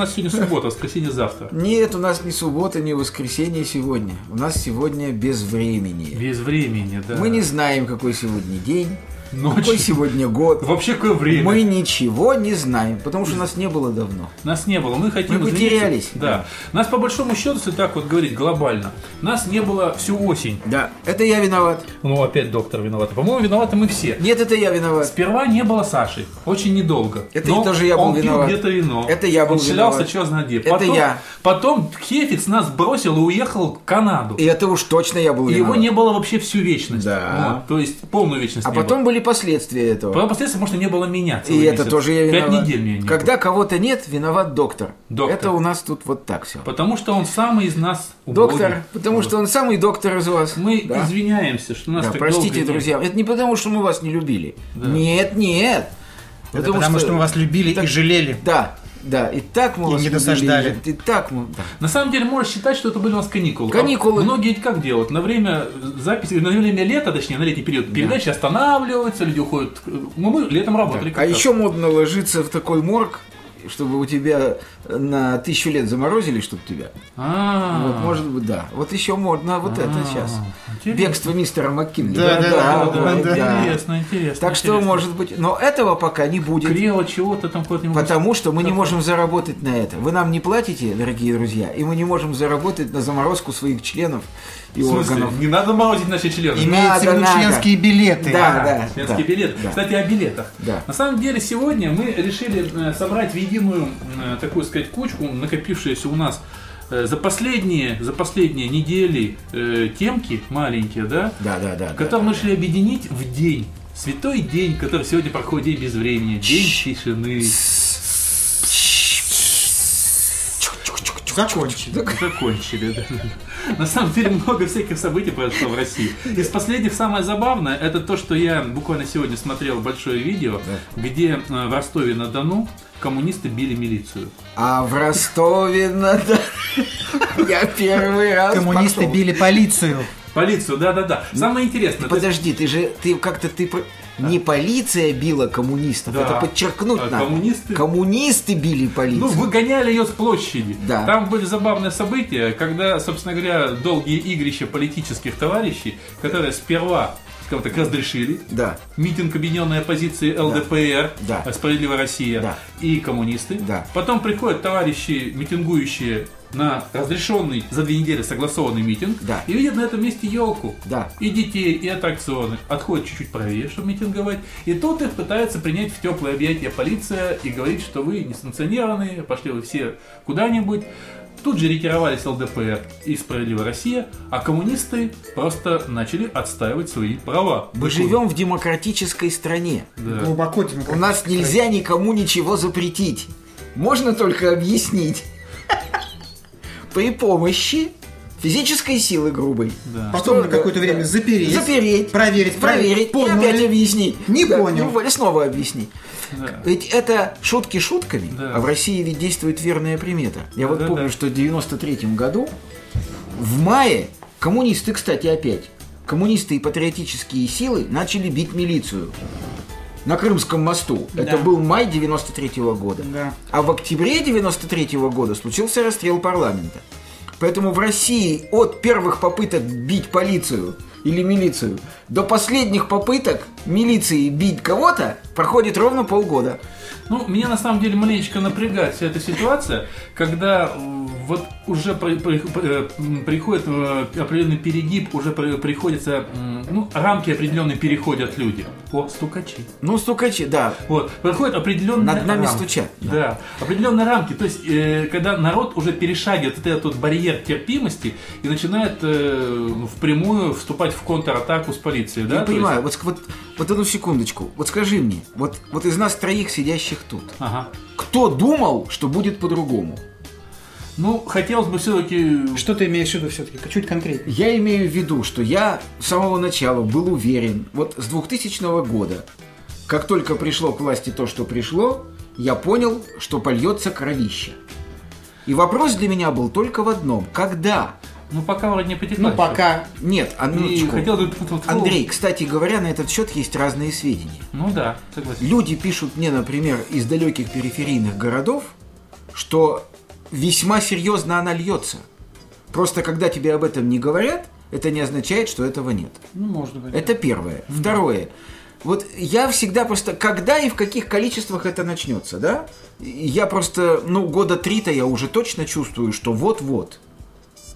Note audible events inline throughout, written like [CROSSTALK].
нас сегодня суббота, воскресенье завтра. Нет, у нас не суббота, не воскресенье сегодня. У нас сегодня без времени. Без времени, да. Мы не знаем, какой сегодня день, Ночь. какой сегодня год. Вообще какое время? Мы ничего не знаем, потому что нас не было давно. Нас не было. Мы хотим Мы потерялись. Да. Нас по большому счету, если так вот говорить глобально, нас не было всю осень. Да, это я виноват. Ну, опять доктор виноват. По-моему, виноваты мы все. Нет, это я виноват. Сперва не было Саши. Очень недолго. Это Но тоже я был он виноват. где-то вино. Это я был Он шлялся, виноват. что знает где. Это Потом, я. Потом Хефиц нас бросил и уехал в Канаду. И это уж точно я был И виноват. его не было вообще всю вечность. Да. Вот, то есть полную вечность А потом было. были последствия этого. Потом последствия, потому что не было меня И целый это месяц. тоже я Пять виноват. недель меня не Когда кого-то нет, виноват доктор. Доктор. Это у нас тут вот так все. было. Потому что он самый из нас убогий. Доктор, потому что он самый доктор из вас. Мы Да. извиняемся, что нас Да, так простите, долго нет. друзья. Это не потому, что мы вас не любили. Нет, нет. Это потому, что... мы вас любили и жалели. Да, да. И так мы И вас не любили, досаждали. И так мы... да. На самом деле, можешь считать, что это были у нас каникулы. Каникулы. А многие ведь как делают? На время записи, на время лета, точнее, на летний период, передачи останавливаются, люди уходят. Ну, мы летом работали. А как раз. еще модно ложиться в такой морг, чтобы у тебя на тысячу лет заморозили, чтобы тебя. А, Вот, может быть, да. Вот еще модно вот это сейчас. интересно. Бегство мистера МакКинли. Да, да, да, да, вот, да. Интересно, интересно. Так что, может быть... Но этого пока не будет. Криво чего-то там могу Потому что мы не можем заработать на это. Вы нам не платите, дорогие друзья, и мы не можем заработать на заморозку своих членов и В смысле? органов. Не надо морозить наши члены. Имеется в виду членские билеты. Да, да. Членский да, билет. да. Кстати, о билетах. Да. На самом деле, сегодня мы решили э, собрать в единую э, такую сказать кучку, накопившуюся у нас э, за последние, за последние недели э, темки маленькие, да, Да, да, да. которые мы решили объединить в день. Святой день, который сегодня проходит день без времени, день тишины. Закончили. Закончили, да. На самом деле много всяких событий произошло в России. Из последних самое забавное, это то, что я буквально сегодня смотрел большое видео, где э, в Ростове-на-Дону коммунисты били милицию. А в Ростове надо... [LAUGHS] Я первый раз Коммунисты били полицию. Полицию, да-да-да. Самое интересное. Подожди, ты же, ты как-то, ты... Не полиция била коммунистов, Да. это подчеркнуть А надо. коммунисты? Коммунисты били полицию. Ну, выгоняли ее с площади. Да. Там были забавные события, когда, собственно говоря, долгие игрища политических товарищей, которые сперва так, разрешили Да, митинг объединенной оппозиции ЛДПР, Да. э, Справедливая Россия Да. и коммунисты. Да. Потом приходят товарищи, митингующие на разрешенный за две недели согласованный митинг Да. и видят на этом месте елку. Да. И детей, и аттракционы. Отходят чуть-чуть правее, чтобы митинговать. И тут их пытается принять в теплое объятие полиция и говорит, что вы несанкционированные, пошли вы все куда-нибудь. Тут же ретировались ЛДПР и Справедливая Россия, а коммунисты просто начали отстаивать свои права. мы живем в демократической стране. Да. Глубоко У демократически. нас нельзя никому ничего запретить. Можно только объяснить. [LAUGHS] При помощи физической силы грубой. Да. Потом Что, на какое-то время да. запереть. Запереть. Проверить. Проверить. Понял и опять объяснить. Не Да, понял. не понял. Снова объяснить. Да. Ведь это шутки шутками, Да. а в России ведь действует верная примета. Я вот Да, помню, да. что в 93 году, в мае, коммунисты, кстати, опять, коммунисты и патриотические силы начали бить милицию на Крымском мосту. Это был май 93 года. Да. А в октябре 93 года случился расстрел парламента. Поэтому в России от первых попыток бить полицию или милицию до последних попыток милиции бить кого-то проходит ровно полгода. Ну, меня на самом деле маленечко напрягает вся эта ситуация, когда вот уже при- при- м, приходит э, определенный перегиб, уже при- приходится, ну, рамки определенные переходят люди. О, стукачи. Ну, стукачи, да. Вот, проходят определенные Над нами рамки. стучат, да. Да. определенные рамки. То есть, э, когда народ уже перешагивает вот этот вот барьер терпимости и начинает э, впрямую вступать в контратаку с полицией. Да? Я То есть- понимаю, вот, вот вот одну секундочку. Вот скажи мне, вот, вот из нас троих сидящих тут, Ага. кто думал, что будет по-другому? Ну, хотелось бы все-таки... Что ты имеешь в виду все-таки? Чуть конкретнее. Я имею в виду, что я с самого начала был уверен, вот с 2000 года, как только пришло к власти то, что пришло, я понял, что польется кровище. И вопрос для меня был только в одном. Когда? Ну, пока вроде не потекла. Ну, пока. Нет, а минуточку. хотел Андрей, кстати говоря, на этот счет есть разные сведения. Ну да, согласен. Люди пишут мне, например, из далеких периферийных городов, что весьма серьезно она льется. Просто когда тебе об этом не говорят, это не означает, что этого нет. Ну, может быть. Это первое. Второе. Вот я всегда просто, когда и в каких количествах это начнется, да? Я просто, ну, года три-то я уже точно чувствую, что вот-вот.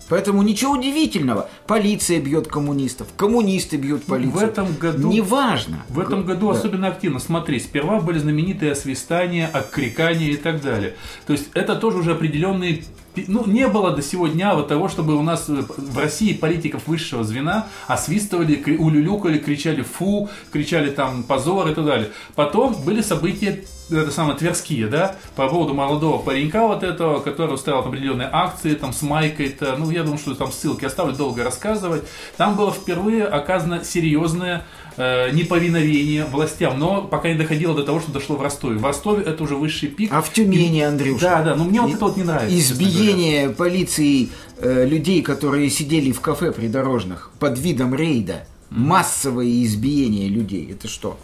Поэтому ничего удивительного. Полиция бьет коммунистов, коммунисты бьют полицию. в этом году- Неважно. В этом году Да. особенно активно. Смотри, сперва были знаменитые освистания, окрикания и так далее. То есть это тоже уже определенные... Ну, не было до сего дня вот того, чтобы у нас э, в России политиков высшего звена освистывали, улюлюкали, кричали «фу», кричали там «позор» и так далее. Потом были события это самое Тверские, да, по поводу молодого паренька вот этого, который устраивал там определенные акции, там с майкой-то, ну, я думаю, что там ссылки оставлю, долго рассказывать. Там было впервые оказано серьезное э, неповиновение властям, но пока не доходило до того, что дошло в Ростове. В Ростове это уже высший пик. А в Тюмени, И- Андрюша? Да, да, но мне вот это вот не нравится. Избиение полиции э, людей, которые сидели в кафе придорожных под видом рейда. Массовое избиение людей. Это что?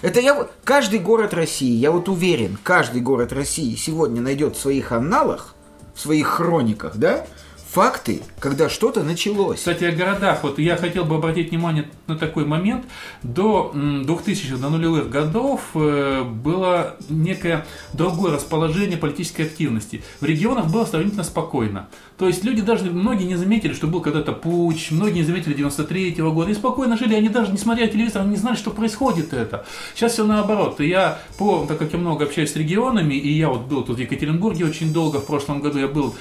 Это я вот... Каждый город России, я вот уверен, каждый город России сегодня найдет в своих анналах, в своих хрониках, да, факты, когда что-то началось. Кстати, о городах. Вот я хотел бы обратить внимание на такой момент. До м, 2000-х, до нулевых годов э, было некое другое расположение политической активности. В регионах было сравнительно спокойно. То есть люди даже, многие не заметили, что был когда-то путь, многие не заметили 93-го года. И спокойно жили, они даже, несмотря на телевизор, они не знали, что происходит это. Сейчас все наоборот. Я, по, так как я много общаюсь с регионами, и я вот был тут в Екатеринбурге очень долго, в прошлом году я был,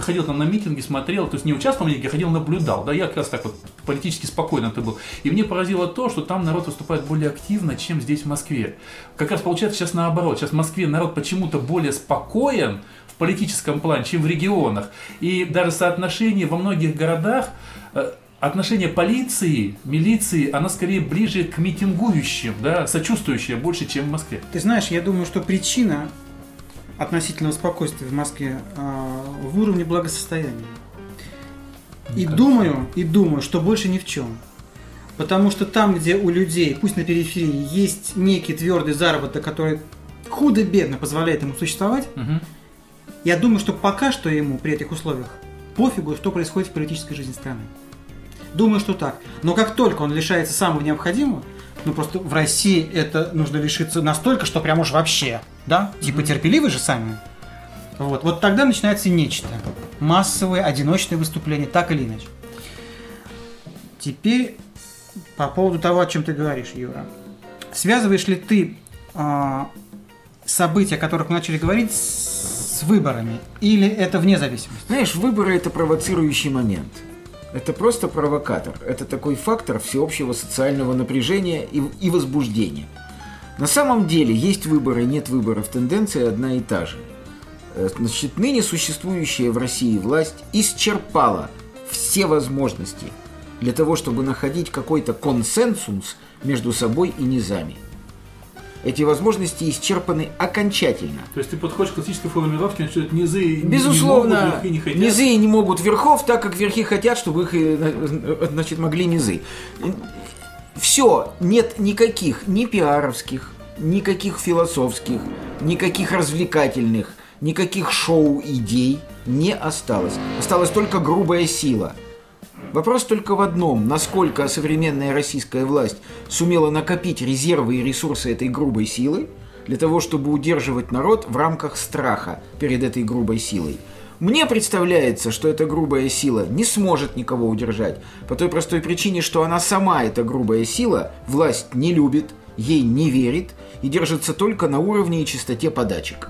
ходил там на митинги, смотрел, то есть не участвовал в митинге, ходил, наблюдал. Да, я как раз так вот политически спокойно это был. И мне поразило то, что там народ выступает более активно, чем здесь в Москве. Как раз получается сейчас наоборот. Сейчас в Москве народ почему-то более спокоен в политическом плане, чем в регионах. И даже соотношение во многих городах э, отношение полиции, милиции, оно скорее ближе к митингующим, да, сочувствующее больше, чем в Москве. Ты знаешь, я думаю, что причина относительного спокойствия в Москве а, в уровне благосостояния. И думаю, и думаю, что больше ни в чем. Потому что там, где у людей, пусть на периферии, есть некий твердый заработок, который худо-бедно позволяет ему существовать, Мгм. я думаю, что пока что ему при этих условиях пофигу, что происходит в политической жизни страны. Думаю, что так. Но как только он лишается самого необходимого, ну просто в России это нужно лишиться настолько, что прям уж вообще, да? Типа терпеливы же сами. Вот, вот тогда начинается нечто. Массовые, одиночные выступления, так или иначе. Теперь по поводу того, о чем ты говоришь, Юра. Связываешь ли ты а, события, о которых мы начали говорить, с, с выборами? Или это вне зависимости? Знаешь, выборы это провоцирующий момент. Это просто провокатор. Это такой фактор всеобщего социального напряжения и, и возбуждения. На самом деле есть выборы, нет выборов. Тенденция одна и та же. Э, Значит, ныне существующая в России власть исчерпала все возможности для того, чтобы находить какой-то консенсус между собой и низами. Эти возможности исчерпаны окончательно. То есть ты подходишь к классической формулировке, что низы Безусловно, не могут, верхи не хотят. низы не могут верхов, так как верхи хотят, чтобы их, э, значит, могли низы. Все, нет никаких ни пиаровских, никаких философских, никаких развлекательных, никаких шоу-идей не осталось. Осталась только грубая сила. Вопрос только в одном, насколько современная российская власть сумела накопить резервы и ресурсы этой грубой силы для того, чтобы удерживать народ в рамках страха перед этой грубой силой. Мне представляется, что эта грубая сила не сможет никого удержать, по той простой причине, что она сама, эта грубая сила, власть не любит, ей не верит и держится только на уровне и чистоте подачек.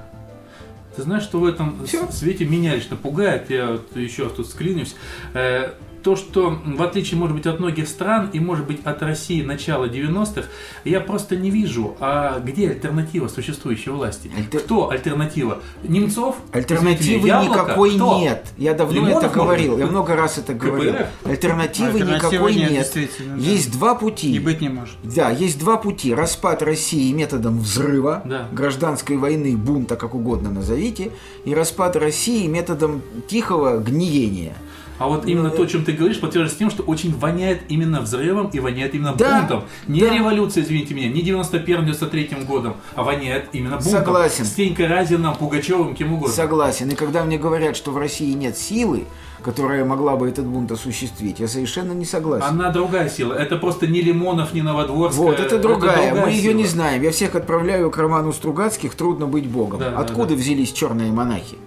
Ты знаешь, что в этом Всё. с- свете меня лично пугает, я вот еще тут склинюсь. Э, то, что в отличие, может быть, от многих стран и, может быть, от России начала 90-х, я просто не вижу, а где альтернатива существующей власти? Альтер- Кто альтернатива? Немцов? Альтернативы Яблоко? никакой Кто? нет. Я давно Лимонов, это может говорил. быть? Я много раз это говорил. КПРФ? Альтернативы Альтернативы никакой нет, нет. да. Есть два пути. И быть не может. Да, есть два пути. Распад России методом взрыва, Да. гражданской войны, бунта, как угодно назовите, и распад России методом тихого гниения. А вот именно то, о чем ты говоришь, подтверждается тем, что очень воняет именно взрывом и воняет именно Да, бунтом. Не да. революция, извините меня, не 91-93 годом, а воняет именно бунтом. Согласен. С Тенькой Разином, Пугачевым, кем угодно. Согласен. И когда мне говорят, что в России нет силы, которая могла бы этот бунт осуществить, я совершенно не согласен. Она другая сила. Это просто не Лимонов, не Новодворская. Вот, это другая. Мы ее сила. не знаем. Я всех отправляю к роману Стругацких «Трудно быть богом». Да, да, Откуда да. взялись черные монахи?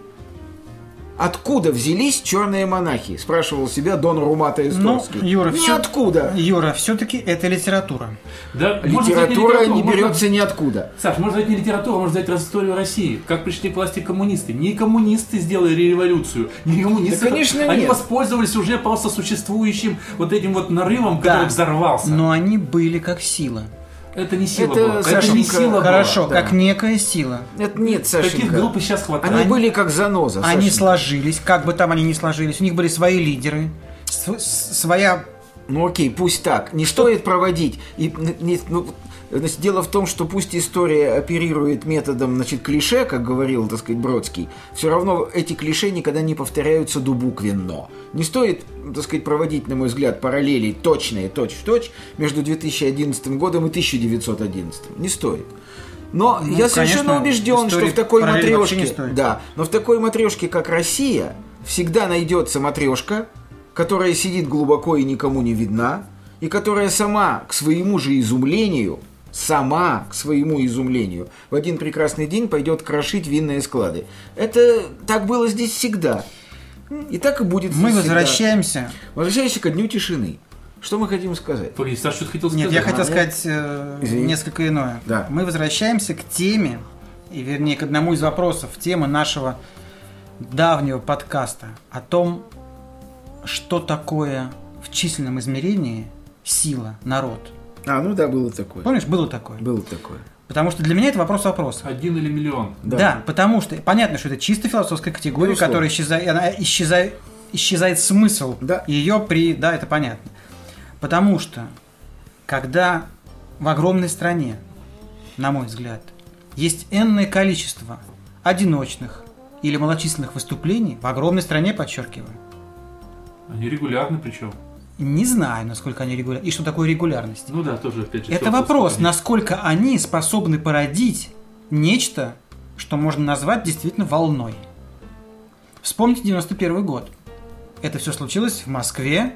Откуда взялись черные монахи? Спрашивал себя Дон Румата Ну, Эсторский. Юра, все... Ниоткуда. Юра, все-таки это литература. Да, можно Литература не можно- берется ниоткуда. Саш, можно взять не литературу, можно взять историю России. Как пришли к власти коммунисты. Не коммунисты сделали революцию. Не коммунисты. Да, конечно, Они нет. воспользовались уже просто существующим вот этим вот нарывом, который Да. взорвался. Но они были как сила. Это не сила Это, была. это не Сашенька, сила была. Хорошо, да. как некая сила. Это нет, Таких Сашенька. групп и сейчас хватает. Они были как заноза. Они Сашенька. сложились, как бы там они ни сложились. У них были свои лидеры, своя... Ну окей, пусть так. Не стоит проводить. И, не- ну, значит, дело в том, что пусть история оперирует методом значит, клише, как говорил, так сказать, Бродский, все равно эти клише никогда не повторяются дубуквенно. Не стоит, так сказать, проводить, на мой взгляд, параллели точные, точь-в-точь, между 2011 годом и 1911. Не стоит. Но Ну, я совершенно конечно, убежден, что в такой матрешке, да, но в такой матрешке, как Россия, всегда найдется матрешка, которая сидит глубоко и никому не видна, и которая сама к своему же изумлению, сама к своему изумлению, в один прекрасный день пойдет крошить винные склады. Это так было здесь всегда. И так и будет Мы здесь всегда. возвращаемся... Возвращаемся ко дню тишины. Что мы хотим сказать? Погоди, Саш, что ты хотел сказать? Нет, я хотел а, сказать э, несколько иное. Да. Мы возвращаемся к теме, и вернее к одному из вопросов, темы нашего давнего подкаста о том, что такое в численном измерении сила, народ. А, ну да, было такое. Помнишь, было такое? Было такое. Потому что для меня это вопрос вопроса. Один или миллион. Да. потому что понятно, что это чисто философская категория, Безусловно. которая исчезает, она исчезает, исчезает смысл Да. ее при, да, это понятно. Потому что когда в огромной стране, на мой взгляд, есть энное количество одиночных или малочисленных выступлений, в огромной стране, подчеркиваю, Они регулярны причем. Не знаю, насколько они регулярны, и что такое регулярность. Ну да, тоже опять же. Это вопрос, подход. насколько они способны породить нечто, что можно назвать действительно волной. Вспомните 91 год. Это все случилось в Москве,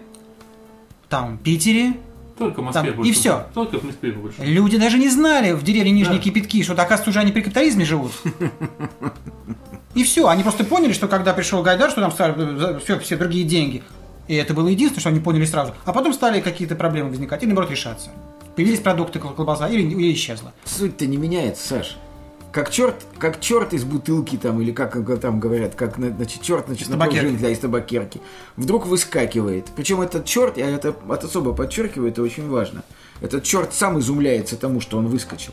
там, в Питере. Только в Москве там, больше. и всё. Только в Москве больше. Люди даже не знали в деревне Нижние Да. Кипятки, что, оказывается, уже они при капитализме живут. [LAUGHS] И все, они просто поняли, что когда пришел Гайдар, что там стали все, все другие деньги. И это было единственное, что они поняли сразу. А потом стали какие-то проблемы возникать, или наоборот решаться. Появились продукты, кол- колбаса, или, или исчезла. Суть-то не меняется, Саш. Как черт, как черт из бутылки там, или как э, там говорят, как на- значит, черт значит, на табакерки. да, из табакерки, вдруг выскакивает. Причем этот черт, я это от особо подчеркиваю, это очень важно. Этот черт сам изумляется тому, что он выскочил.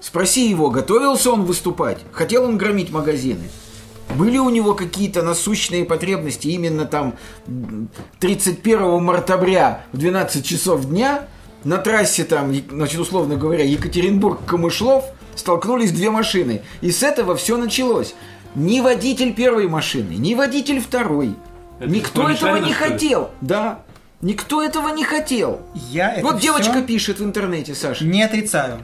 Спроси его, готовился он выступать? Хотел он громить магазины? Были у него какие-то насущные потребности именно там м, 31 мартабря в 12 часов дня на трассе там, значит, условно говоря, Екатеринбург-Камышлов столкнулись две машины. И с этого все началось. Ни водитель первой машины, ни водитель второй. Это Никто этого не хотел. Да. Никто этого не хотел. Я это вот девочка всё пишет в интернете, Саша. не отрицаю.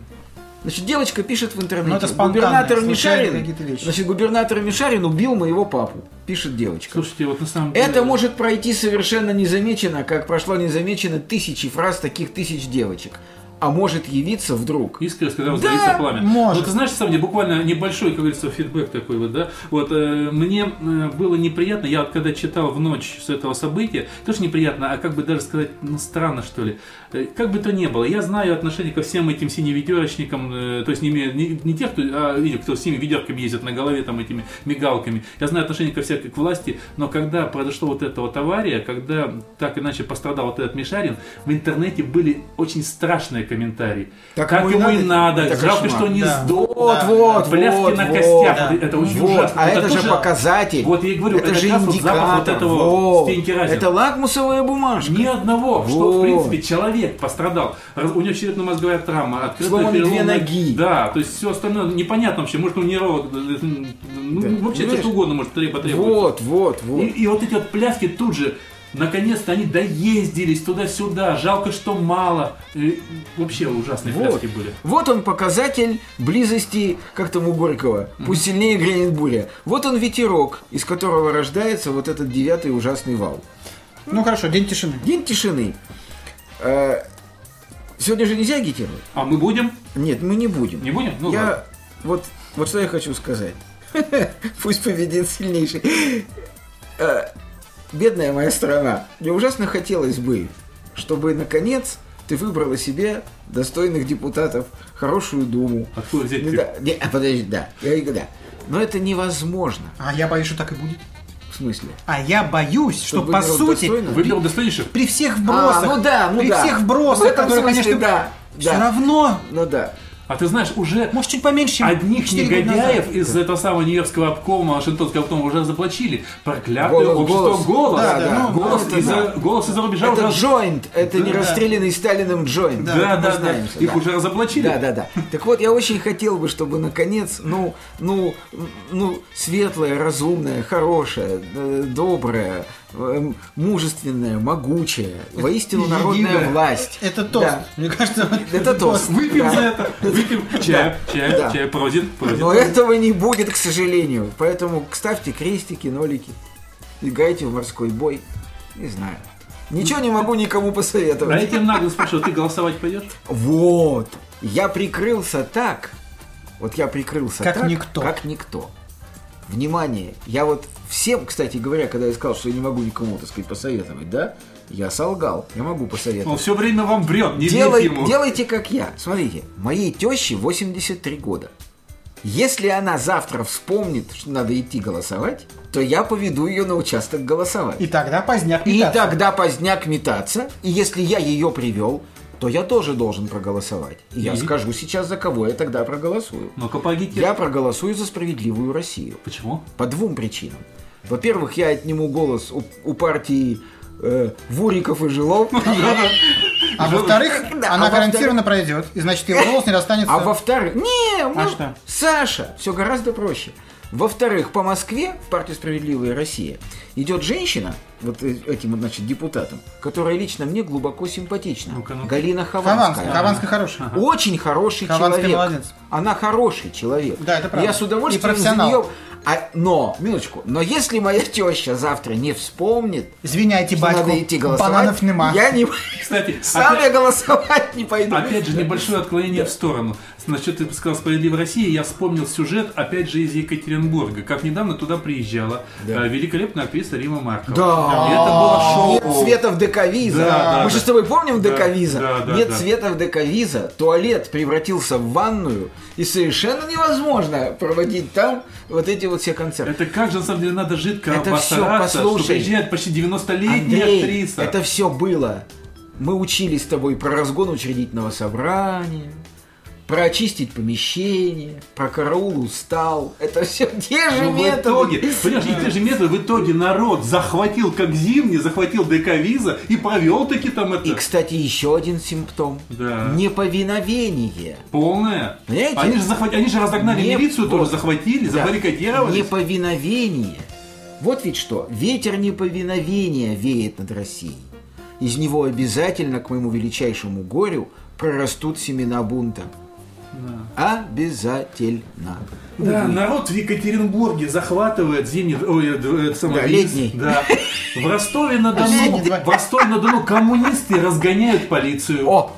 Значит, девочка пишет в интернете. Ну, это губернатор Мишарин, значит, губернатор Мишарин убил моего папу. Пишет девочка. Слушайте, вот на самом деле... Это может пройти совершенно незамеченно, как прошло незамечено тысячи фраз таких тысяч девочек. А может явиться вдруг. Искренне, когда разгорится пламя. может. Но ты знаешь, сам мне буквально небольшой, как говорится, фидбэк такой вот, да. Вот э, мне э, было неприятно, я вот когда читал в ночь с этого события, тоже неприятно, а как бы даже сказать, ну странно что ли. Э, Как бы то ни было, я знаю отношение ко всем этим синеведерочникам, э, то есть не, не, не тех, кто, а кто с синими ведерками ездит на голове там этими мигалками. Я знаю отношение ко всякой к власти, но когда произошло вот эта вот авария, когда так иначе пострадал вот этот Мишарин, в интернете были очень страшные комментарии. Так как ему и надо, Это жалко, что не Да. сдох. Вот, вот, вот, на костях, Да. это очень Вот, ужасно. а это, же показатель. Вот я и говорю, это, это же запах вот индикатор. этого Вот. Разина. Это лакмусовая бумажка. Ни одного, что в принципе человек пострадал. У него черепно-мозговая травма, открытая две ноги. Да, то есть все остальное непонятно вообще. Может, э, э, ну, Да. вообще все Понимаешь? что угодно может треб- потребовать. Вот, вот, вот. И, и вот эти вот пляски тут же, наконец-то они доездились туда-сюда. Жалко, что мало. И вообще ужасные Вот. пляски были. Вот он показатель близости, как там у Горького, пусть сильнее грянет буря. Вот он ветерок, из которого рождается вот этот девятый ужасный вал. Ну хорошо, день тишины. День тишины. Э, Сегодня же нельзя агитировать? А мы будем? Нет, мы не будем. Не будем? Ну ладно. я вот, вот что я хочу сказать. [LAUGHS] Пусть победит сильнейший. Бедная моя страна. Мне ужасно хотелось бы, чтобы наконец ты выбрала себе достойных депутатов, хорошую думу. Откуда взять? Ну да, не, а, подожди, да, я говорю, да. Но это невозможно. А я боюсь, что так и будет. В смысле? А я боюсь, что Чтобы по сути, достойно? Выбрал достойнейших? при всех вбросах, А, ну да, ну при да. всех В вбросах, этом которые, смысле, конечно, да, все да. равно, Ну да. А ты знаешь, уже может, чуть поменьше, чем Одних 4 года негодяев назад. из этого самого Нью-Йоркского обкома, Вашингтонского обкома уже заплачили. Проклятое Голос, общество голос. голос. Да, да, Ну, голос, ну, это из-за, да. голос из-за рубежа Это уже... джойнт, это не Да. расстрелянный Сталиным джойнт. Да, Мы да, да. знаемся, Их да. уже разоблачили. Да, да, да. Так вот, я очень хотел бы, чтобы наконец, ну, ну, ну, светлая, разумная, хорошая, э, добрая, э, мужественная, могучая, воистину народная Единая. власть. Это тост. Да. Мне кажется, [LAUGHS] Это тост. Выпьем Да. за это. Выпьем чай, [LAUGHS] чай, Да. чай, прозит, прозит. Но этого не будет, к сожалению. Поэтому ставьте крестики, нолики. Играйте в морской бой. Не знаю. Ничего не могу никому А посоветовать. я тебя нагло спрашиваю, ты голосовать пойдешь? Вот. Я прикрылся так. Вот я прикрылся Как так, никто. Как никто. Внимание, я вот всем, кстати говоря, когда я сказал, что я не могу никому, так сказать, посоветовать, да, я солгал, я могу Он посоветовать. все время вам врет, не Делай- ему. делайте как я. Смотрите, моей теще 83 года. Если она завтра вспомнит, что надо идти голосовать, то я поведу ее на участок голосовать. И тогда поздняк И метаться. тогда поздняк метаться, и если я ее привел, то я тоже должен проголосовать. И я И? скажу сейчас, за кого я тогда проголосую. Ну-ка. Я проголосую за справедливую Россию. Почему? По двум причинам. Во-первых, я отниму голос у, у партии э, Вуриков и Жилов. [LAUGHS] А во-вторых, [LAUGHS] Да, она а гарантированно пройдет. И значит, его голос не достанется. А во-вторых, не, ну, что? Саша, все гораздо проще. Во-вторых, по Москве в партии «Справедливая Россия» идет женщина, вот э- этим, вот, значит, депутатом, которая лично мне глубоко симпатична. Ну-ка, ну-ка. Галина Хованская. Хованская. Хованская хорошая. Очень хороший Хованская человек. молодец. Она хороший человек. Да, это правда. Я с удовольствием И профессионал. за неё- А, но, минуточку, но если моя теща завтра не вспомнит, Извиняйте, что батьку, надо идти голосовать, бананов нема. я не... Кстати, Сам опять- я голосовать не пойду. Опять же, небольшое отклонение в сторону. Значит, ты сказал «Справедливая Россия», я вспомнил сюжет, опять же, из Екатеринбурга. Как недавно туда приезжала э, великолепная актриса Рима Маркова. Да. И это было шоу. Нет света в Дековиза. Да, да, Мы же да. с тобой помним Да, Дековиза? да, да, Нет да. света в Дековиза. Туалет превратился в ванную. И совершенно невозможно проводить там вот эти вот все концерты. Это как же, на самом деле, надо жидко Это всё, обосраться, что послушай. приезжает почти 90-летняя Андрей, актриса. это все было. Мы учились с тобой про разгон учредительного собрания, про очистить помещение, про караул устал. Это все те же Ну, в методы. итоге, понимаешь, и те же методы, в итоге народ захватил, как зимний, захватил Дековиза и провел таки там это. И, кстати, еще один симптом. Да. Неповиновение. Полное. Понимаете? Они же, захват- они же разогнали Не- милицию, тоже захватили, Да. забаррикадировались. Неповиновение. Вот ведь что. Ветер неповиновения веет над Россией. Из него обязательно, к моему величайшему горю, прорастут семена бунта. Обязательно. Да, народ в Екатеринбурге захватывает зимний, ой, самый Да, летний. Да. В Ростове-на-Дону, в Ростове-на-Дону коммунисты разгоняют полицию. О,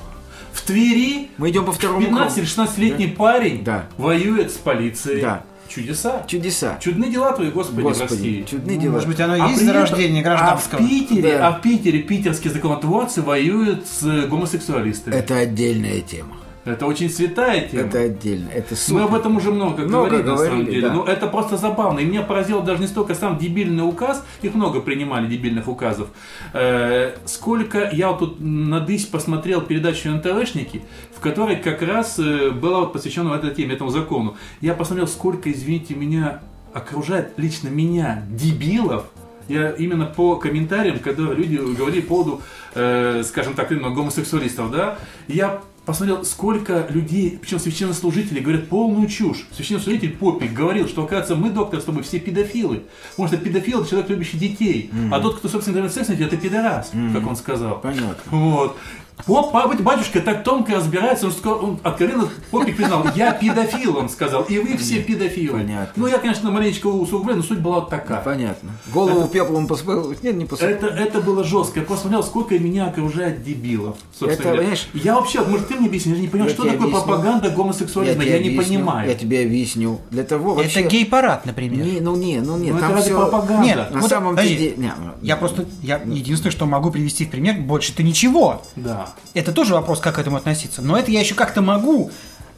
В Твери Мы идем по второму кругу. 15-16-летний парень Да. воюет с полицией. Да. Чудеса. Чудеса. Чудны дела твои, Господи, в Господи, России. чудные Ну, дела. Может быть, оно и А есть при зарождение гражданского. А в Питере, Да. а в Питере питерские законотворцы воюют с гомосексуалистами. Это отдельная тема. Это очень святая тема. Это отдельно. Это Мы супер. об этом уже много, Много говорили, на самом говорили, деле. да. Но это просто забавно. И меня поразило даже не столько сам дебильный указ, их много принимали дебильных указов. Э, сколько я вот тут надысь посмотрел передачу НТВшники, в которой как раз э, была вот посвящена этой теме, этому закону. Я посмотрел, сколько, извините меня, окружает лично меня дебилов, я именно по комментариям, когда люди говорили по поводу, э, скажем так, именно гомосексуалистов, да, я посмотрел, сколько людей, причем священнослужители, говорят полную чушь. Священнослужитель Попик говорил, что, оказывается, мы, доктор, с тобой все педофилы. Потому что педофил – это человек, любящий детей. А тот, кто, собственно, имеет секс, это пидорас, как он сказал. Понятно. Вот. Поп, папа- батюшка так тонко разбирается, он, сказал- он откровенно Попик признал, я педофил, он сказал, и вы все педофилы. Понятно. Ну, я, конечно, маленечко усугубляю, но суть была вот такая. Понятно. Голову пеплом посыпал. Нет, не посыпал. Это, это было жестко. Я посмотрел, сколько меня окружает дебилов. собственно Это, понимаешь, я вообще, может, ты мне объяснишь, я не понимаю, Я что такое объясню. пропаганда гомосексуализма, я, тебе не объясню, понимаю. Я тебе объясню. Для того вообще... Это гей-парад, например. Не, ну не, ну не, Ну, это там ради все... пропаганды. Нет, На вот, самом подожди. деле... не, Я просто, я единственное, что могу привести в пример, больше-то ничего. Да. Это тоже вопрос, как к этому относиться. Но это я еще как-то могу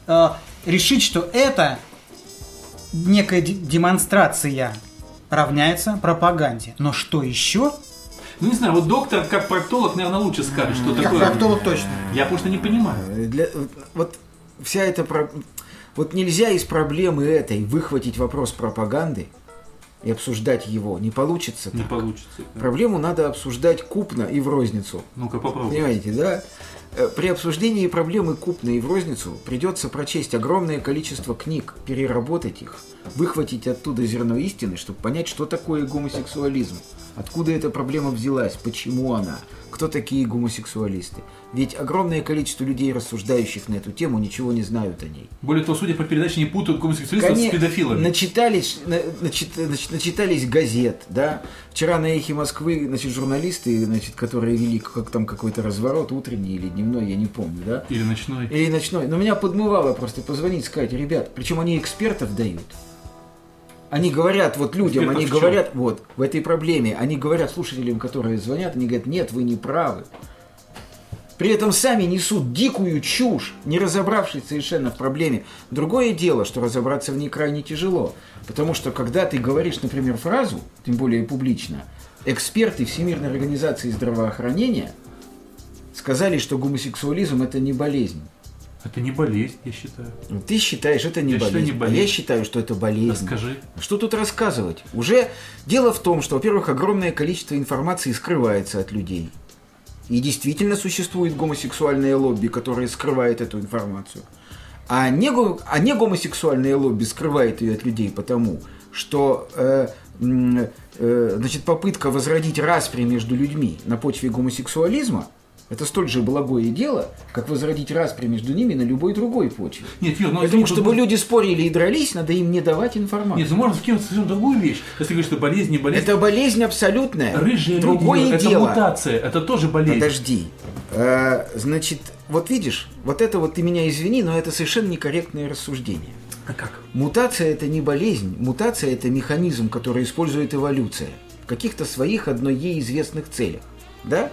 э, решить, что это некая де- демонстрация равняется пропаганде. Но что еще? Ну, не знаю, вот доктор, как проктолог, наверное, лучше скажет, что Как такое. проктолог точно. Я просто не понимаю. Э, Для, вот вся эта... про- Вот нельзя из проблемы этой выхватить вопрос пропаганды и обсуждать его. Не получится Не так. получится. Проблему надо обсуждать купно и в розницу. Ну-ка попробуй. Понимаете, да? Э, При обсуждении проблемы купно и в розницу придется прочесть огромное количество книг, переработать их, выхватить оттуда зерно истины, чтобы понять, что такое гомосексуализм, откуда эта проблема взялась, почему она, кто такие гомосексуалисты. Ведь огромное количество людей, рассуждающих на эту тему, ничего не знают о ней. Более того, судя по передаче, не путают гомосексуалистов Коне- с педофилами. Начитались, на- начит- нач- начитались газет, да. Вчера на эхе Москвы, значит, журналисты, значит, которые вели как там какой-то разворот, утренний или дневной, я не помню, да. Или ночной. Или ночной. Но меня подмывало просто позвонить, сказать, ребят, причем они экспертов дают. Они говорят вот людям, они говорят, вот, в этой проблеме, они говорят слушателям, которые звонят, они говорят, нет, вы не правы. При этом сами несут дикую чушь, не разобравшись совершенно в проблеме. Другое дело, что разобраться в ней крайне тяжело. Потому что когда ты говоришь, например, фразу, тем более публично, эксперты Всемирной организации здравоохранения сказали, что гомосексуализм это не болезнь. Это не болезнь, я считаю. Ты считаешь, это не Я считаю, болезнь. не А болезнь. я считаю, что это болезнь. Расскажи. Что тут рассказывать? Уже дело в том, что, во-первых, огромное количество информации скрывается от людей. И действительно существует гомосексуальное лобби, которое скрывает эту информацию. А не, а не гомосексуальное лобби скрывает ее от людей потому, что э, э, значит, попытка возродить распри между людьми на почве гомосексуализма это столь же благое дело, как возродить распри между ними на любой другой почве. Нет, Юр, ну Поэтому, чтобы можно- люди спорили и дрались, надо им не давать информацию. Нет, ну можно вкинуть совершенно другую вещь. Если говоришь, что болезнь, не болезнь. Это болезнь абсолютная. Рыжие Другое люди, это дело. мутация, это тоже болезнь. Подожди. Э, значит, вот видишь, вот это вот ты меня извини, но это совершенно некорректное рассуждение. А как? Мутация это не болезнь, мутация это механизм, который использует эволюция в каких-то своих одной ей известных целях. Да?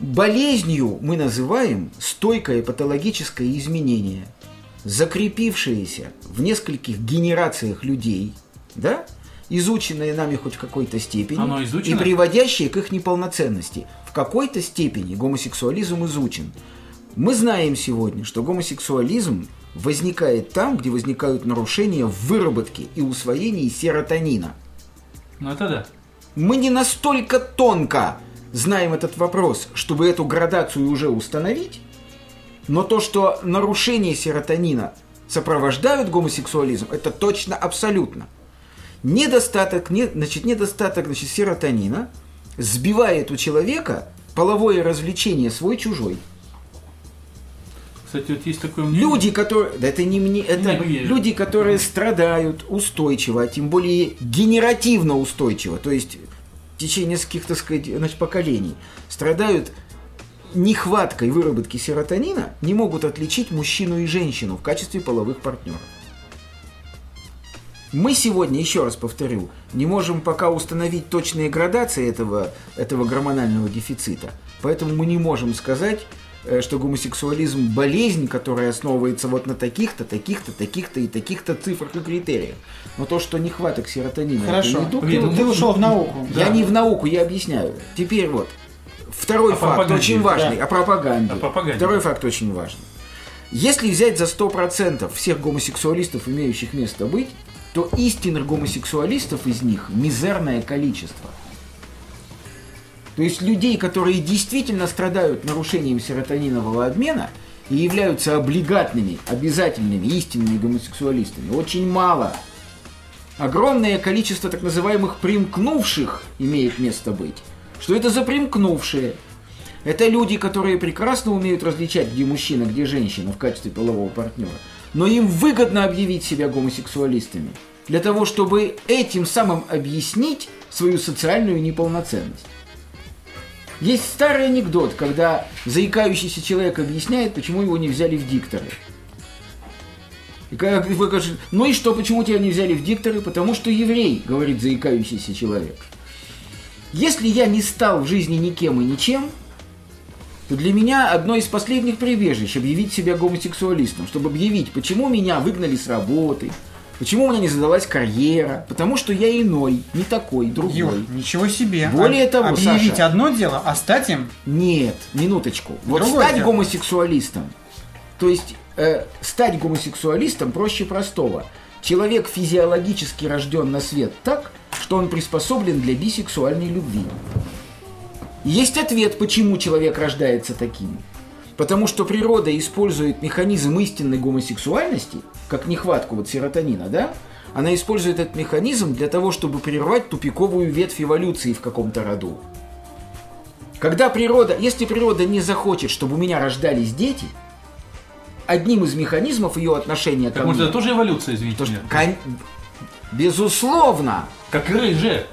Болезнью мы называем стойкое патологическое изменение, закрепившееся в нескольких генерациях людей, да? изученное нами хоть в какой-то степени, и приводящее к их неполноценности. В какой-то степени гомосексуализм изучен. Мы знаем сегодня, что гомосексуализм возникает там, где возникают нарушения в выработке и усвоении серотонина. Ну это да. Мы не настолько тонко знаем этот вопрос, чтобы эту градацию уже установить, но то, что нарушения серотонина сопровождают гомосексуализм, это точно абсолютно. Недостаток, не, значит, недостаток значит, серотонина сбивает у человека половое развлечение свой-чужой. Кстати, вот есть такое мнение. Люди, которые... Да это не мне... Это Не, люди, которые страдают устойчиво, а тем более генеративно устойчиво, то есть течение нескольких, так сказать, значит, поколений, страдают нехваткой выработки серотонина не могут отличить мужчину и женщину в качестве половых партнеров. Мы сегодня, еще раз повторю, не можем пока установить точные градации этого, этого гормонального дефицита. Поэтому мы не можем сказать, что гомосексуализм – болезнь, которая основывается вот на таких-то, таких-то, таких-то и таких-то цифрах и критериях. Но то, что нехваток серотонина – это Хорошо. недуг, Блин, Ты, ну, ты ушел в науку. я Да. не в науку, я объясняю. Теперь вот. Второй О факт очень важный. да. О пропаганде. О пропаганде. Второй факт очень важный. Если взять за 100% всех гомосексуалистов, имеющих место быть, то истинных гомосексуалистов из них мизерное количество. То есть людей, которые действительно страдают нарушением серотонинового обмена и являются облигатными, обязательными, истинными гомосексуалистами, очень мало. Огромное количество так называемых примкнувших имеет место быть. Что это за примкнувшие? Это люди, которые прекрасно умеют различать, где мужчина, где женщина в качестве полового партнера. Но им выгодно объявить себя гомосексуалистами. Для того, чтобы этим самым объяснить свою социальную неполноценность. Есть старый анекдот, когда заикающийся человек объясняет, почему его не взяли в дикторы. И когда вы говорите, ну и что, почему тебя не взяли в дикторы? Потому что еврей, говорит заикающийся человек. Если я не стал в жизни никем и ничем, то для меня одно из последних прибежищ объявить себя гомосексуалистом, чтобы объявить, почему меня выгнали с работы, почему у меня не задалась карьера, потому что я иной, не такой, другой. Юр, ничего себе. Более Об- того, объявить Саша- одно дело, а стать им Нет, минуточку. Вот Другое стать дело. гомосексуалистом, то есть э, стать гомосексуалистом проще простого. Человек физиологически рожден на свет так, что он приспособлен для бисексуальной любви. Есть ответ, почему человек рождается таким. Потому что природа использует механизм истинной гомосексуальности, как нехватку вот серотонина, да? Она использует этот механизм для того, чтобы прервать тупиковую ветвь эволюции в каком-то роду. Когда природа, если природа не захочет, чтобы у меня рождались дети, одним из механизмов ее отношения ко Так может мне, это тоже эволюция, извините то, что, меня? кон- безусловно, Как рыже.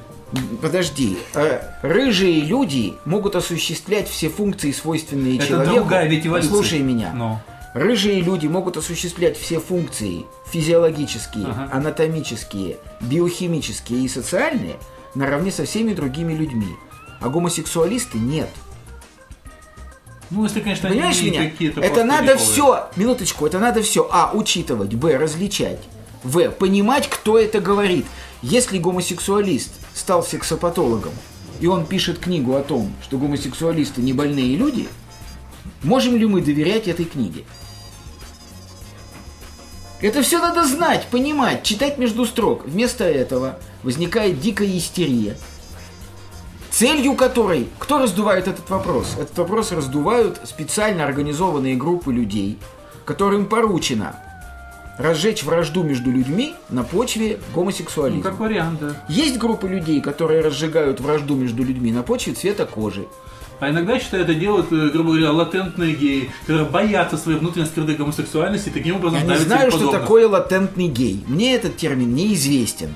Подожди, э, рыжие люди могут осуществлять все функции, свойственные Это человеку. другая ведь эволюция. Послушай меня. Ну. Рыжие люди могут осуществлять все функции физиологические, Ага. анатомические, биохимические и социальные наравне со всеми другими людьми. А гомосексуалисты нет. Ну, если, конечно, Понимаешь они меня? какие-то Это надо тупиковые. все, минуточку, это надо все, а, учитывать, б, различать, в, понимать, кто это говорит. Если гомосексуалист стал сексопатологом, и он пишет книгу о том, что гомосексуалисты не больные люди, можем ли мы доверять этой книге? Это все надо знать, понимать, читать между строк. Вместо этого возникает дикая истерия, целью которой, кто раздувает этот вопрос? Этот вопрос раздувают специально организованные группы людей, которым поручено разжечь вражду между людьми на почве Ну, гомосексуализма. как вариант, да. Есть группы людей, которые разжигают вражду между людьми на почве цвета кожи. А иногда, считаю, это делают, э, грубо говоря, латентные геи, которые боятся своей внутренней скрытой гомосексуальности и таким образом Я не знаю, что такое латентный гей. Мне этот термин неизвестен.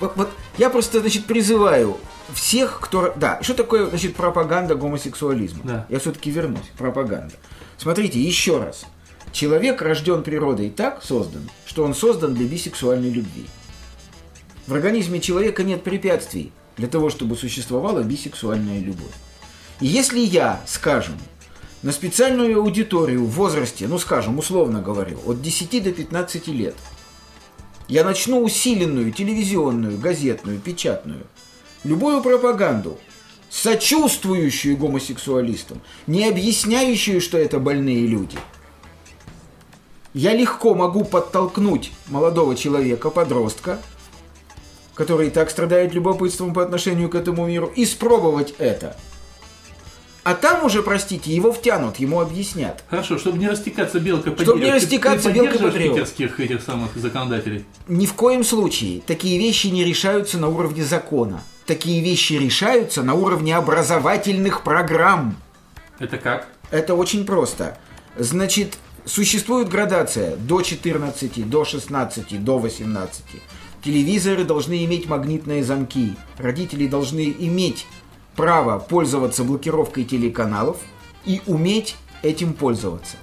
Вот я просто, значит, призываю всех, кто... Да, что такое, значит, пропаганда гомосексуализма? Да. Я все-таки вернусь. Пропаганда. Смотрите, еще раз. Человек рожден природой так создан, что он создан для бисексуальной любви. В организме человека нет препятствий для того, чтобы существовала бисексуальная любовь. И если я, скажем, на специальную аудиторию в возрасте, ну скажем, условно говорю, от 10 до 15 лет, я начну усиленную телевизионную, газетную, печатную, любую пропаганду, сочувствующую гомосексуалистам, не объясняющую, что это больные люди, я легко могу подтолкнуть молодого человека, подростка, который и так страдает любопытством по отношению к этому миру, испробовать это. А там уже, простите, его втянут, ему объяснят. Хорошо, чтобы не растекаться белкой по Чтобы не ты- растекаться ты белкой по древу. питерских этих самых законодателей? Ни в коем случае такие вещи не решаются на уровне закона. Такие вещи решаются на уровне образовательных программ. Это как? Это очень просто. Значит, существует градация до 14, до 16, до 18. Телевизоры должны иметь магнитные замки. Родители должны иметь право пользоваться блокировкой телеканалов и уметь этим пользоваться.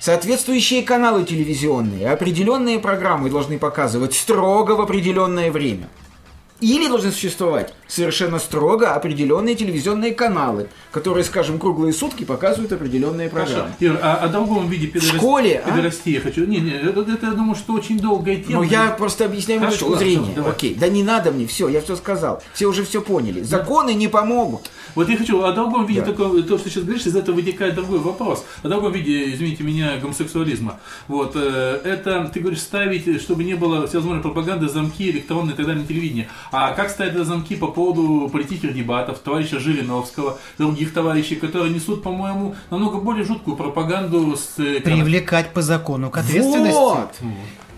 Соответствующие каналы телевизионные, определенные программы должны показывать строго в определенное время. Или должны существовать совершенно строго определенные телевизионные каналы, которые, скажем, круглые сутки показывают определенные Хорошо. программы. Ир, а о другом виде педорас- школе, а? педорастии я хочу. Не, не, это, это, я думаю, что очень долгая тема. Ну, я просто объясняю Хорошо, точку зрения. давай. Окей, да не надо мне, все, я все сказал. Все уже все поняли. Законы не помогут. Вот я хочу о другом виде, Да. только то, что сейчас говоришь, из этого вытекает другой вопрос. О другом виде, извините меня, гомосексуализма. Вот, э, это, ты говоришь, ставить, чтобы не было всевозможной пропаганды, замки, электронные и так далее на телевидении. А как ставить это замки по поводу политических дебатов, товарища Жириновского, других товарищей, которые несут, по-моему, намного более жуткую пропаганду с э? Привлекать по закону к ответственности. Вот.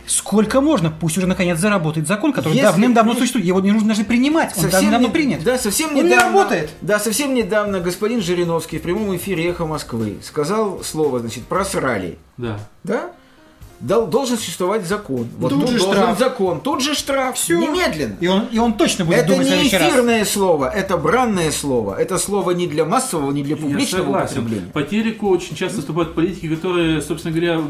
Сколько можно? Пусть уже наконец заработает закон, который Если- давным-давно существует. Его не нужно даже принимать. Он давным-давно не- принят. Да, совсем Он не недавно. работает. Да, совсем недавно господин Жириновский в прямом эфире «Эхо Москвы» сказал слово, значит, просрали. Да. Да? Дол- должен существовать закон. Вот Тут же должен штраф. закон. Тут же штраф. Всё. Немедленно. И он, и он точно будет Это думать не следующий раз. эфирное слово, это бранное слово. Это слово не для массового, не для публичного согласен. употребления. По телеку очень часто выступают политики, которые, собственно говоря,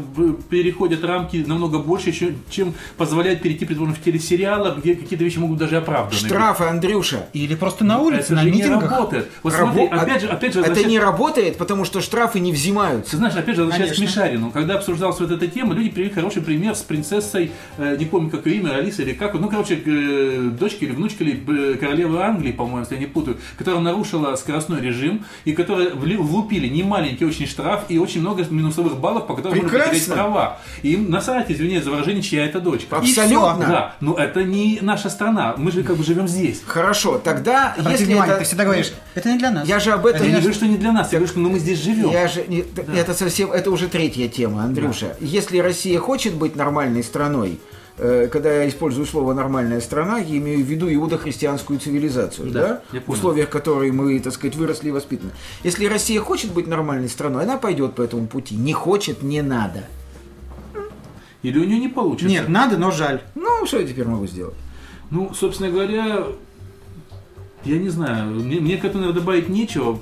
переходят рамки намного больше, чем позволяет перейти, предположим, в телесериалах, где какие-то вещи могут даже оправданы. Штрафы, Андрюша. Или просто на улице, Это на же не митингах. работает. Вот смотри, Рабо- опять же, опять же, это возвращаясь- не работает, потому что штрафы не взимаются. Ты знаешь, опять же, возвращаясь к Конечно. Мишарину, когда обсуждалась вот эта тема, люди привели хороший пример с принцессой, э, не помню, как ее имя, Алиса или как, ну, короче, э, дочка или внучка или э, королевы Англии, по-моему, если я не путаю, которая нарушила скоростной режим и которая влупили немаленький очень штраф и очень много минусовых баллов, по которым можно потерять Прекрасно. права. И им насрать, извиняюсь за выражение, чья это дочка. Абсолютно. Да, но это не наша страна, мы же как бы живем здесь. Хорошо, тогда, Обрати если внимание, это... ты всегда говоришь, это не для нас. Я же об Я этом... не говорю, что не для нас, я говорю, что ну, мы здесь живем. Я же не- это совсем это уже третья тема, Андрюша. Если Россия хочет быть нормальной страной, э, когда я использую слово нормальная страна, я имею в виду иудохристианскую цивилизацию, Да, да, в условиях которой мы, так сказать, выросли и воспитаны. Если Россия хочет быть нормальной страной, она пойдет по этому пути. Не хочет, не надо. Или у нее не получится. Нет, надо, но жаль. Ну, что я теперь могу сделать? Ну, собственно говоря, я не знаю, мне, мне к этому наверное, добавить нечего.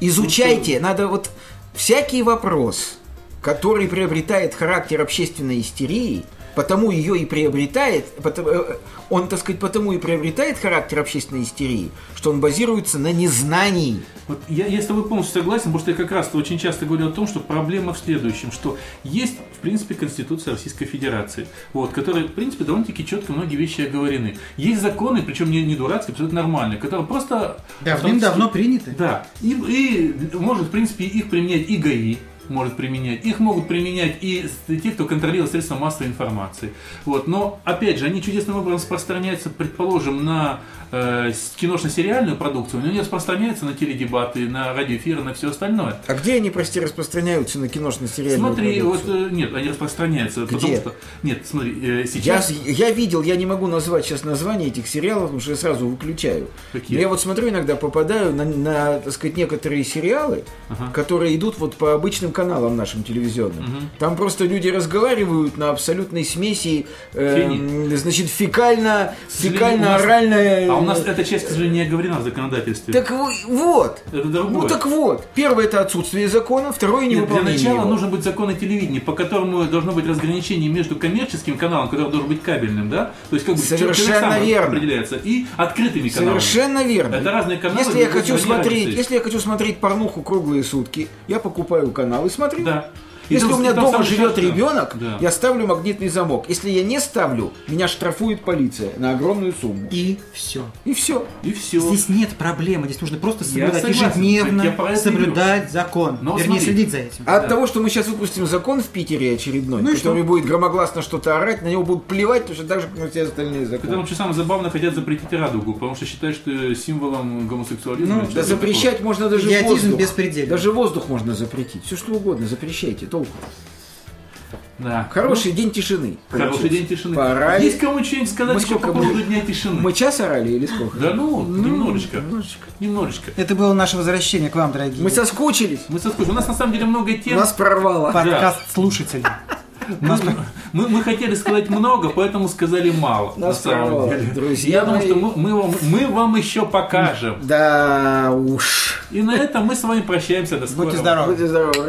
Изучайте, надо вот всякий вопрос, который приобретает характер общественной истерии, потому ее и приобретает, потому- э, он, так сказать, потому и приобретает характер общественной истерии, что он базируется на незнании. Вот я, я с тобой полностью согласен, потому что я как раз очень часто говорю о том, что проблема в следующем, что есть, в принципе, Конституция Российской Федерации, вот, которая, в принципе, довольно-таки четко многие вещи оговорены. Есть законы, причем не, не дурацкие, абсолютно нормальные, которые просто... Давным-давно приняты. Да. И, и может, в принципе, их применять и ГАИ, может применять. Их могут применять и те, кто контролирует средства массовой информации. Вот. Но, опять же, они чудесным образом распространяются, предположим, на э, киношно-сериальную продукцию, но не распространяются на теледебаты, на радиоэфиры, на все остальное. А где они, прости, распространяются на киношно-сериальную Смотри, вот, продукцию? э, нет, они распространяются, потому Где? что... Нет, смотри, э, Я, сейчас... я видел, я не могу назвать сейчас название этих сериалов, потому что я сразу выключаю. Какие? Но я вот смотрю, иногда попадаю на, на, так сказать, некоторые сериалы, Ага. которые идут вот по обычным каналам нашим телевизионным. Там просто люди разговаривают на абсолютной смеси, э, значит, фекально, нас- фекально-оральная... А у нас эта часть, к сожалению, не оговорена в законодательстве. Так вот. Это другое. Ну так вот. Первое это отсутствие закона, второе Нет, для начала его. нужно быть закон о телевидении, по которому должно быть разграничение между коммерческим каналом, который должен быть кабельным, да? То есть как бы Совершенно верно. определяется, и открытыми каналами. Совершенно верно. Это разные каналы, Если я хочу смотреть, если я хочу смотреть порнуху круглые сутки, я покупаю канал и смотрю. Да. Если у меня дома живет частое- ребенок, Да. я ставлю магнитный замок. Если я не ставлю, меня штрафует полиция на огромную сумму. И все. И все. И все. Здесь нет проблемы, здесь нужно просто Я соблюдать согласен, ежедневно, я соблюдать закон. Но Вернее, смотри. следить за этим. А от того, что мы сейчас выпустим закон в Питере очередной, Ну и который что? будет громогласно что-то орать, на него будут плевать, точно так же, как на все остальные Когда законы. вообще самое забавное, хотят запретить радугу, потому что считают, что символом гомосексуализма. Ну, Да запрещать можно даже Идиотизм воздух. беспредельный. Даже воздух можно запретить. Все что угодно, запрещайте, толку. Такого. Да. Хороший день тишины. Ну, Хороший получился. день тишины. Поорали. Есть кому что-нибудь сказать Мы еще по сколько поводу мы- Дня тишины? Мы час орали или сколько? Да ну, немножечко. немножечко. Немножечко. Это было наше возвращение к вам, дорогие. Мы соскучились. Мы соскучились. У нас на самом деле много тем. Нас прорвало. Подкаст слушателей. [LAUGHS] Мы, мы- хотели сказать много, поэтому сказали мало. на Нас самом прорвало. деле. Друзья Я думаю, что мы, мы вам, мы вам еще покажем. Да уж. И на этом мы с вами прощаемся. До скорого. Будьте здоровы. Будьте здоровы.